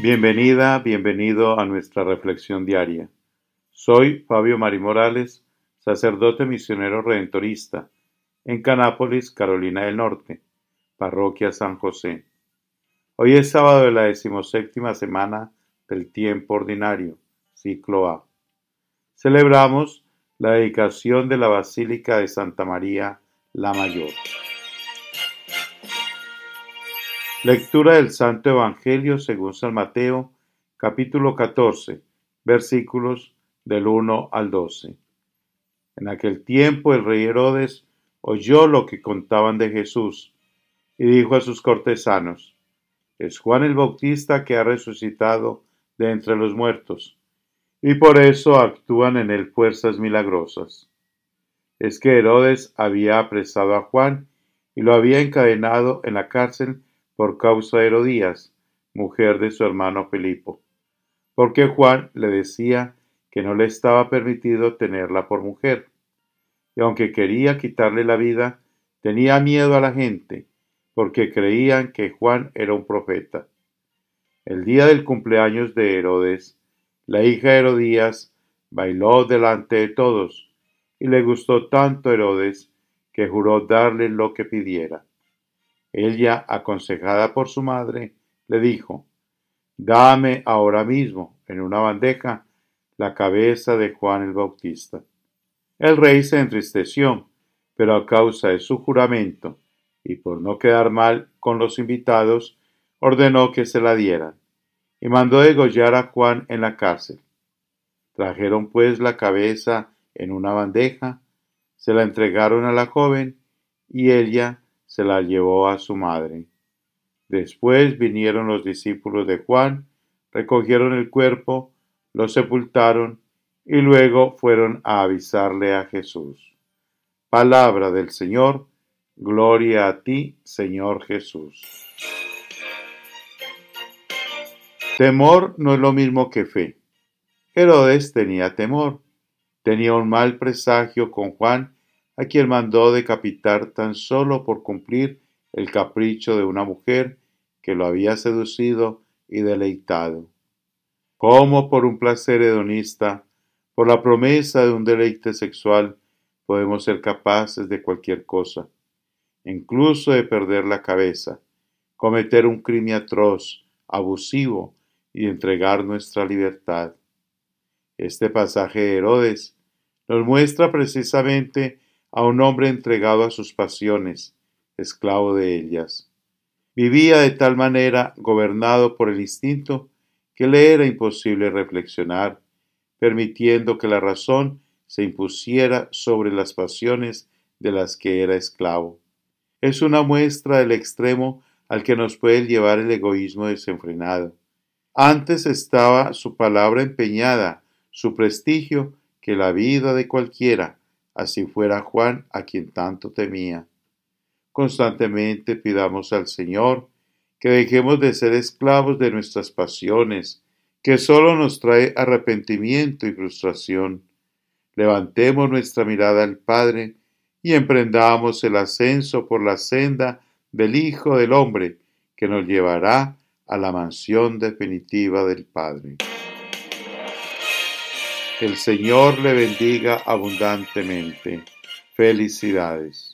Bienvenida, bienvenido a nuestra reflexión diaria. Soy Fabio Mari Morales, sacerdote misionero redentorista, en Canápolis, Carolina del Norte, parroquia San José. Hoy es sábado de la decimoséptima semana del tiempo ordinario, ciclo A. Celebramos la dedicación de la Basílica de Santa María la Mayor. Lectura del Santo Evangelio según San Mateo, capítulo 14, versículos del 1 al 12. En aquel tiempo el rey Herodes oyó lo que contaban de Jesús y dijo a sus cortesanos, es Juan el Bautista que ha resucitado de entre los muertos, y por eso actúan en él fuerzas milagrosas. Es que Herodes había apresado a Juan y lo había encadenado en la cárcel por causa de Herodías, mujer de su hermano Filipo, porque Juan le decía que no le estaba permitido tenerla por mujer, y aunque quería quitarle la vida, tenía miedo a la gente, porque creían que Juan era un profeta. El día del cumpleaños de Herodes, la hija de Herodías bailó delante de todos, y le gustó tanto Herodes que juró darle lo que pidiera. Ella, aconsejada por su madre, le dijo, Dame ahora mismo, en una bandeja, la cabeza de Juan el Bautista. El rey se entristeció, pero a causa de su juramento y por no quedar mal con los invitados, ordenó que se la dieran, y mandó degollar a Juan en la cárcel. Trajeron pues la cabeza en una bandeja, se la entregaron a la joven, y ella se la llevó a su madre. Después vinieron los discípulos de Juan, recogieron el cuerpo, lo sepultaron y luego fueron a avisarle a Jesús. Palabra del Señor, gloria a ti, Señor Jesús. Temor no es lo mismo que fe. Herodes tenía temor, tenía un mal presagio con Juan a quien mandó decapitar tan solo por cumplir el capricho de una mujer que lo había seducido y deleitado. ¿Cómo por un placer hedonista, por la promesa de un deleite sexual, podemos ser capaces de cualquier cosa, incluso de perder la cabeza, cometer un crimen atroz, abusivo y entregar nuestra libertad? Este pasaje de Herodes nos muestra precisamente a un hombre entregado a sus pasiones, esclavo de ellas. Vivía de tal manera, gobernado por el instinto, que le era imposible reflexionar, permitiendo que la razón se impusiera sobre las pasiones de las que era esclavo. Es una muestra del extremo al que nos puede llevar el egoísmo desenfrenado. Antes estaba su palabra empeñada, su prestigio, que la vida de cualquiera, así fuera Juan a quien tanto temía. Constantemente pidamos al Señor que dejemos de ser esclavos de nuestras pasiones, que solo nos trae arrepentimiento y frustración. Levantemos nuestra mirada al Padre y emprendamos el ascenso por la senda del Hijo del Hombre, que nos llevará a la mansión definitiva del Padre. El Señor le bendiga abundantemente. Felicidades.